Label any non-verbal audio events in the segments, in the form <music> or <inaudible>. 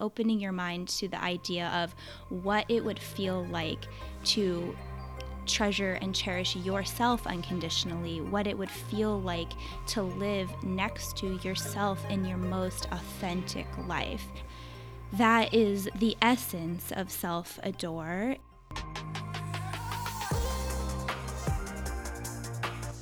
opening your mind to the idea of what it would feel like to treasure and cherish yourself unconditionally, what it would feel like to live next to yourself in your most authentic life. That is the essence of self adore.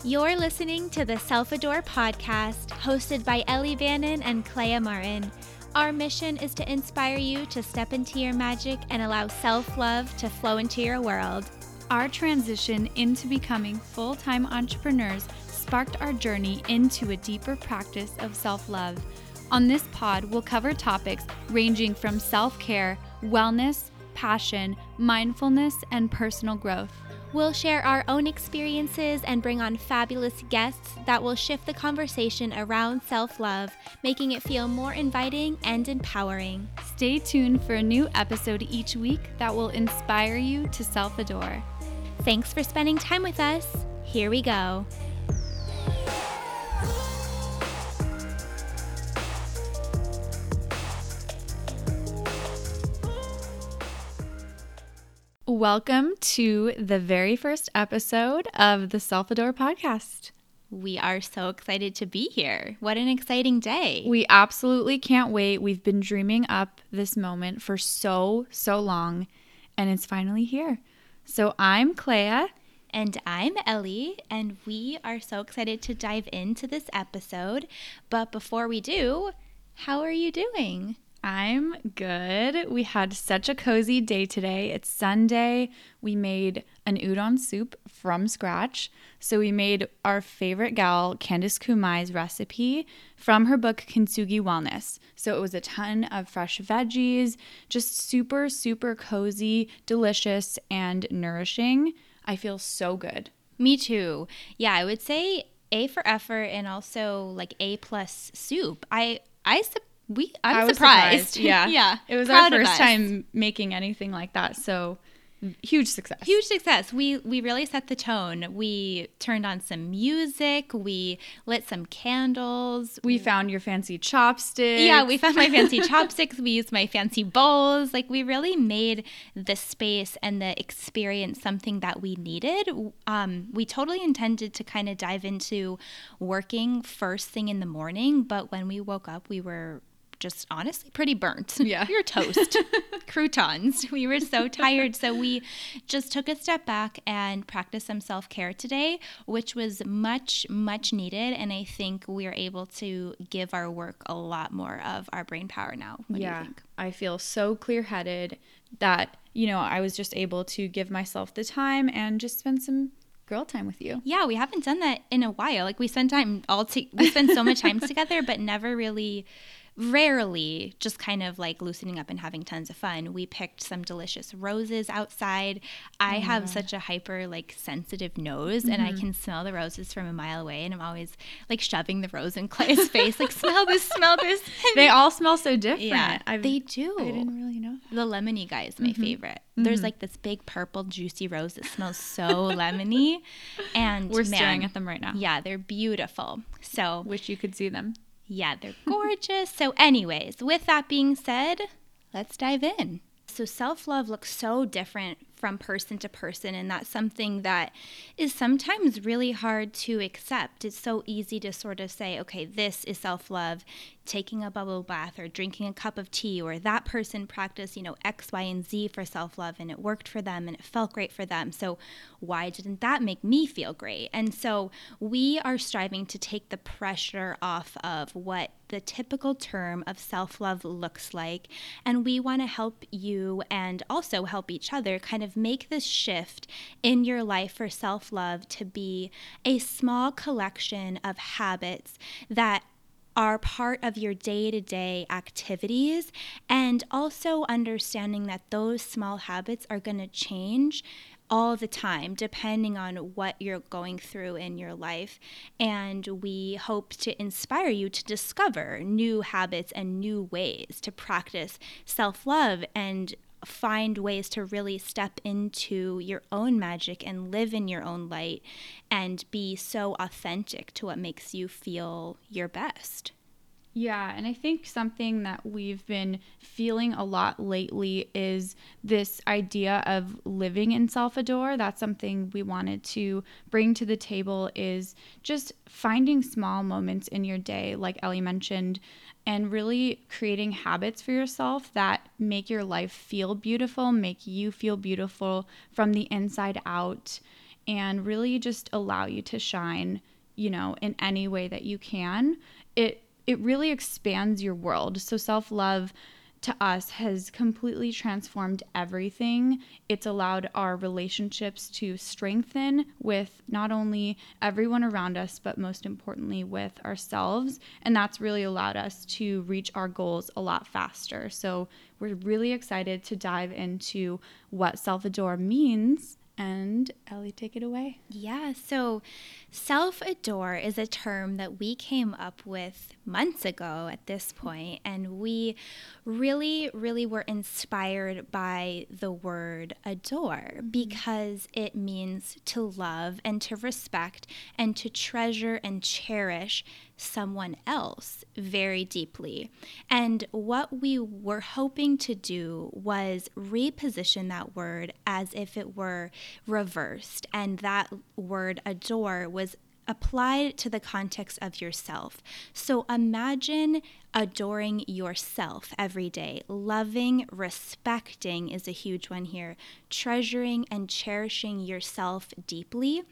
You're listening to the Self Adore podcast, hosted by Ellie Bannon and Clea Martin. Our mission is to inspire you to step into your magic and allow self love to flow into your world. Our transition into becoming full time entrepreneurs sparked our journey into a deeper practice of self love. On this pod, we'll cover topics ranging from self care, wellness, passion, mindfulness, and personal growth. We'll share our own experiences and bring on fabulous guests that will shift the conversation around self love, making it feel more inviting and empowering. Stay tuned for a new episode each week that will inspire you to self adore. Thanks for spending time with us. Here we go. Welcome to the very first episode of the Self Adore podcast. We are so excited to be here. What an exciting day. We absolutely can't wait. We've been dreaming up this moment for so, so long, and it's finally here. So I'm Clea. And I'm Ellie, and we are so excited to dive into this episode. But before we do, how are you doing? I'm good. We had such a cozy day today. It's Sunday. We made an udon soup from scratch. So we made our favorite gal, Candice Kumai's recipe from her book Kintsugi Wellness. So it was a ton of fresh veggies, just super, super cozy, delicious, and nourishing. I feel so good. Me too. Yeah, I would say A for effort and also like A plus soup. I I we I'm surprised. surprised. Yeah. <laughs> yeah. It was Proud our first time making anything like that. So huge success huge success we we really set the tone we turned on some music we lit some candles we found your fancy chopsticks yeah we found my fancy <laughs> chopsticks we used my fancy bowls like we really made the space and the experience something that we needed um, we totally intended to kind of dive into working first thing in the morning but when we woke up we were just honestly pretty burnt. <laughs> Yeah. we were toast, <laughs> croutons. We were so tired. So we just took a step back and practiced some self care today, which was much, much needed. And I think we are able to give our work a lot more of our brain power now. What yeah. I feel so clear headed that, you know, I was just able to give myself the time and just spend some girl time with you. Yeah, we haven't done that in a while. Like we spend time all to we spend so much time <laughs> together, but never really rarely just kind of like loosening up and having tons of fun. We picked some delicious roses outside. I have such a hyper like sensitive nose mm-hmm. and I mm-hmm. can smell the roses from a mile away and I'm always like shoving the rose in Clay's <laughs> face like smell this, smell this. <laughs> they all smell so different. Yeah, I've, they do. I didn't really know. That. The lemony guy is my mm-hmm. favorite. There's mm-hmm. like this big purple juicy rose that smells so <laughs> lemony and we're man, staring at them right now. Yeah, they're beautiful. So wish you could see them. Yeah, they're gorgeous. so, anyways, with that being said, let's dive in. So, self love looks so different from person to person, and that's something that is sometimes really hard to accept. It's so easy to sort of say, okay, this is self love, taking a bubble bath or drinking a cup of tea, or that person practiced, you know, X, Y, and Z for self love, and it worked for them and it felt great for them. So, why didn't that make me feel great? And so, we are striving to take the pressure off of what the typical term of self love looks like. And we want to help you and also help each other kind of make this shift in your life for self love to be a small collection of habits that are part of your day to day activities, and also understanding that those small habits are going to change all the time, depending on what you're going through in your life. And we hope to inspire you to discover new habits and new ways to practice self love and find ways to really step into your own magic and live in your own light and be so authentic to what makes you feel your best. Yeah, and I think something that we've been feeling a lot lately is this idea of living in self-adore. That's something we wanted to bring to the table is just finding small moments in your day like Ellie mentioned and really creating habits for yourself that make your life feel beautiful, make you feel beautiful from the inside out and really just allow you to shine, you know, in any way that you can. It it really expands your world. So self love to us has completely transformed everything. It's allowed our relationships to strengthen with not only everyone around us, but most importantly with ourselves. And that's really allowed us to reach our goals a lot faster. So we're really excited to dive into what self adore means and Ellie, take it away. Yeah, so self adore is a term that we came up with months ago at this point, and we really, really were inspired by the word adore mm-hmm. because it means to love and to respect and to treasure and cherish someone else very deeply. And what we were hoping to do was reposition that word as if it were reversed. And that word adore was applied to the context of yourself. So imagine adoring yourself every day. Loving, respecting is a huge one here. Treasuring and cherishing yourself deeply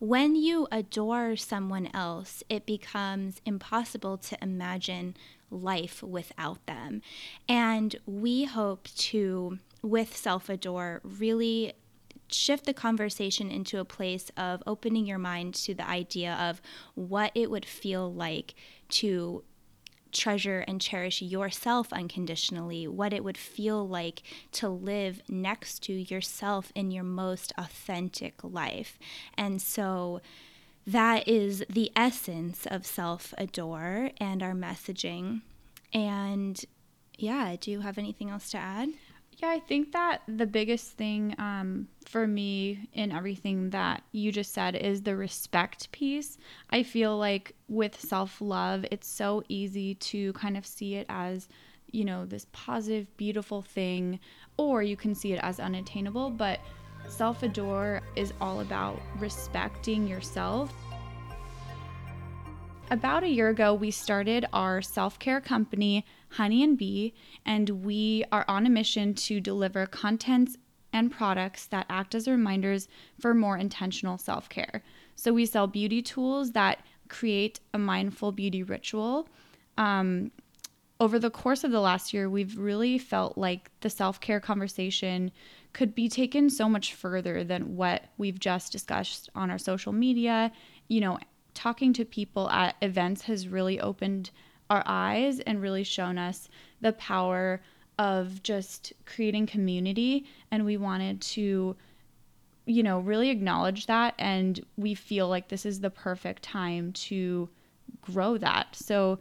when you adore someone else, it becomes impossible to imagine life without them. And we hope to, with Self Adore, really shift the conversation into a place of opening your mind to the idea of what it would feel like to treasure and cherish yourself unconditionally, what it would feel like to live next to yourself in your most authentic life. And so that is the essence of self adore and our messaging. And yeah, do you have anything else to add? Yeah, I think that the biggest thing um, for me in everything that you just said is the respect piece. I feel like with self love, it's so easy to kind of see it as, you know, this positive, beautiful thing, or you can see it as unattainable. But self adore is all about respecting yourself. About a year ago, we started our self care company, Honey and Bee, and we are on a mission to deliver contents and products that act as reminders for more intentional self care. So we sell beauty tools that create a mindful beauty ritual. Um, over the course of the last year, we've really felt like the self care conversation could be taken so much further than what we've just discussed on our social media. You know, talking to people at events has really opened our eyes and really shown us the power of just creating community. And we wanted to, you know, really acknowledge that. And we feel like this is the perfect time to grow that. So,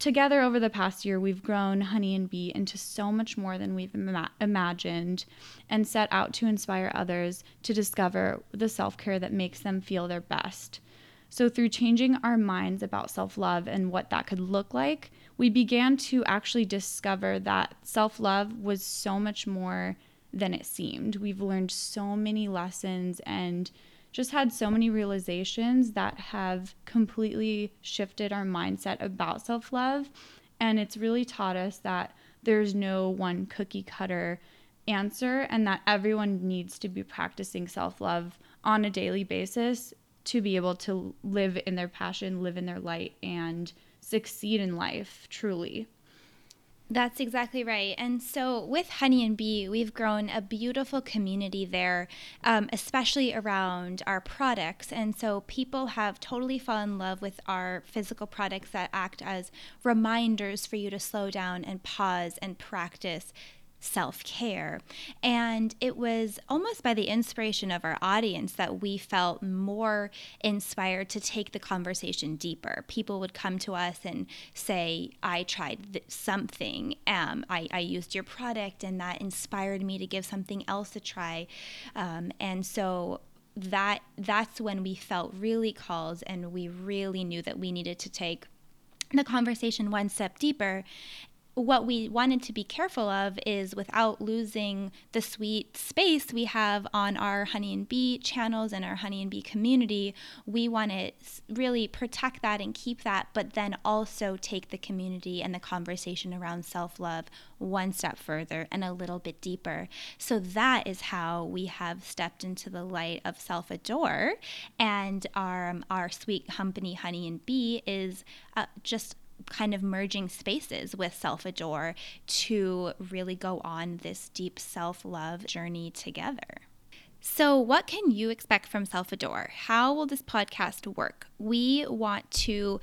together over the past year, we've grown Honey and Bee into so much more than we've ima- imagined and set out to inspire others to discover the self care that makes them feel their best. So, through changing our minds about self love and what that could look like, we began to actually discover that self love was so much more than it seemed. We've learned so many lessons and just had so many realizations that have completely shifted our mindset about self love. And it's really taught us that there's no one cookie cutter answer and that everyone needs to be practicing self love on a daily basis to be able to live in their passion, live in their light, and succeed in life truly. That's exactly right. And so, with Honey and Bee, we've grown a beautiful community there, um, especially around our products. And so, people have totally fallen in love with our physical products that act as reminders for you to slow down and pause and practice self care. And it was almost by the inspiration of our audience that we felt more inspired to take the conversation deeper. People would come to us and say, I tried th- something, um, I, I, used your product, and that inspired me to give something else a try. Um, and so that that's when we felt really called and we really knew that we needed to take the conversation one step deeper what we wanted to be careful of is without losing the sweet space we have on our honey and bee channels and our honey and bee community we want to really protect that and keep that but then also take the community and the conversation around self-love one step further and a little bit deeper. So that is how we have stepped into the light of self-adore and our our sweet company honey and bee is uh, just kind of merging spaces with Self Adore to really go on this deep self love journey together. So, what can you expect from Self Adore? How will this podcast work? We want to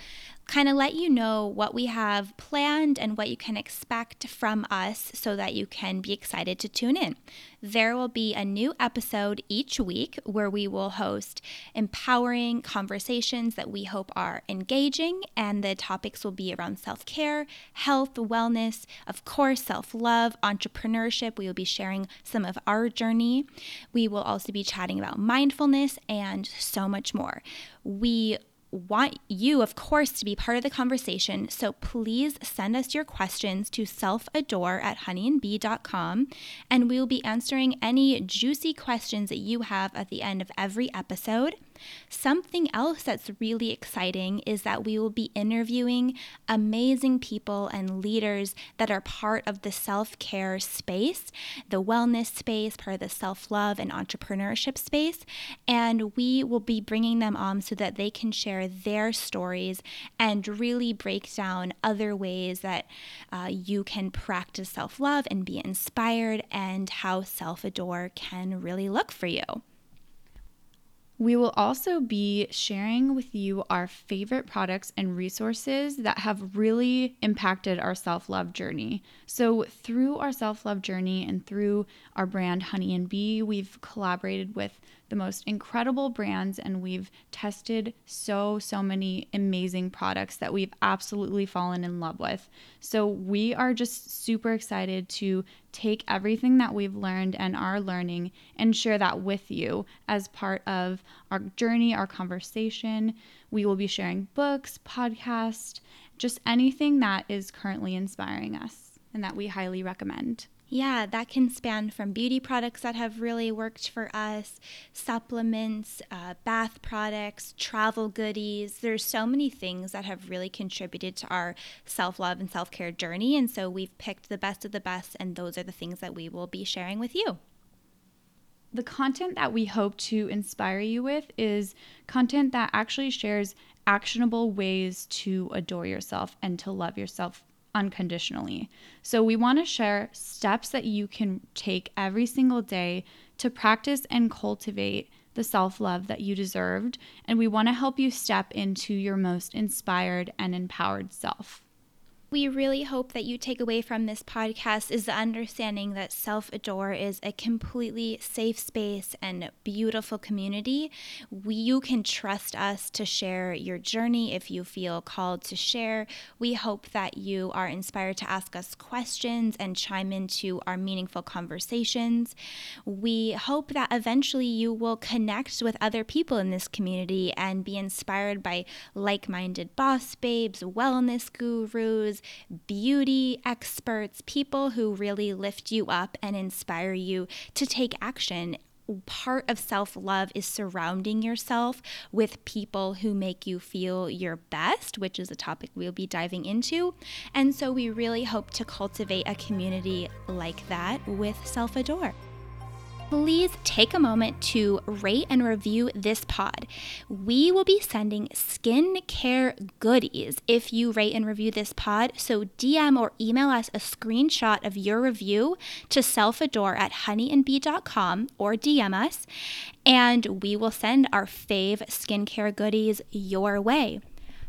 kind of let you know what we have planned and what you can expect from us so that you can be excited to tune in. There will be a new episode each week where we will host empowering conversations that we hope are engaging, and the topics will be around self care, health, wellness, of course, self love, entrepreneurship. We will be sharing some of our journey. We will also be chatting about mindfulness and so much more. We want you, of course, to be part of the conversation. So please send us your questions to selfadore at honeyandbee.com, and we will be answering any juicy questions that you have at the end of every episode. Something else that's really exciting is that we will be interviewing amazing people and leaders that are part of the self care space, the wellness space, part of the self love and entrepreneurship space. And we will be bringing them on so that they can share their stories and really break down other ways that uh, you can practice self love and be inspired and how self adore can really look for you. We will also be sharing with you our favorite products and resources that have really impacted our self love journey. So, through our self love journey and through our brand Honey and Bee, we've collaborated with the most incredible brands and we've tested so, so many amazing products that we've absolutely fallen in love with. So we are just super excited to take everything that we've learned and are learning and share that with you as part of our journey, our conversation. We will be sharing books, podcasts, just anything that is currently inspiring us and that we highly recommend. Yeah, that can span from beauty products that have really worked for us, supplements, uh, bath products, travel goodies. There's so many things that have really contributed to our self love and self care journey. And so we've picked the best of the best, and those are the things that we will be sharing with you. The content that we hope to inspire you with is content that actually shares actionable ways to adore yourself and to love yourself unconditionally. So, we want to share steps that you can take every single day to practice and cultivate the self love that you deserved. And we want to help you step into your most inspired and empowered self we really hope that you take away from this podcast is the understanding that Self Adore is a completely safe space and beautiful community. We, you can trust us to share your journey if you feel called to share. We hope that you are inspired to ask us questions and chime into our meaningful conversations. We hope that eventually you will connect with other people in this community and be inspired by like minded boss babes, wellness gurus beauty experts, people who really lift you up and inspire you to take action part of self love is surrounding yourself with people who make you feel your best, which is a topic we'll be diving into. And so we really hope to cultivate a community like that with Self Adore please take a moment to rate and review this pod. We will be sending skincare goodies if you rate and review this pod. So DM or email us a screenshot of your review to selfadore at honeyandbee.com or DM us, and we will send our fave skincare goodies your way.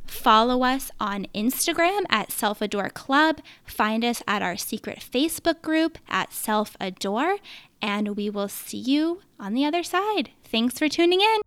Follow us on Instagram at Self Adore Club. Find us at our secret Facebook group at Self Adore. And we will see you on the other side. Thanks for tuning in.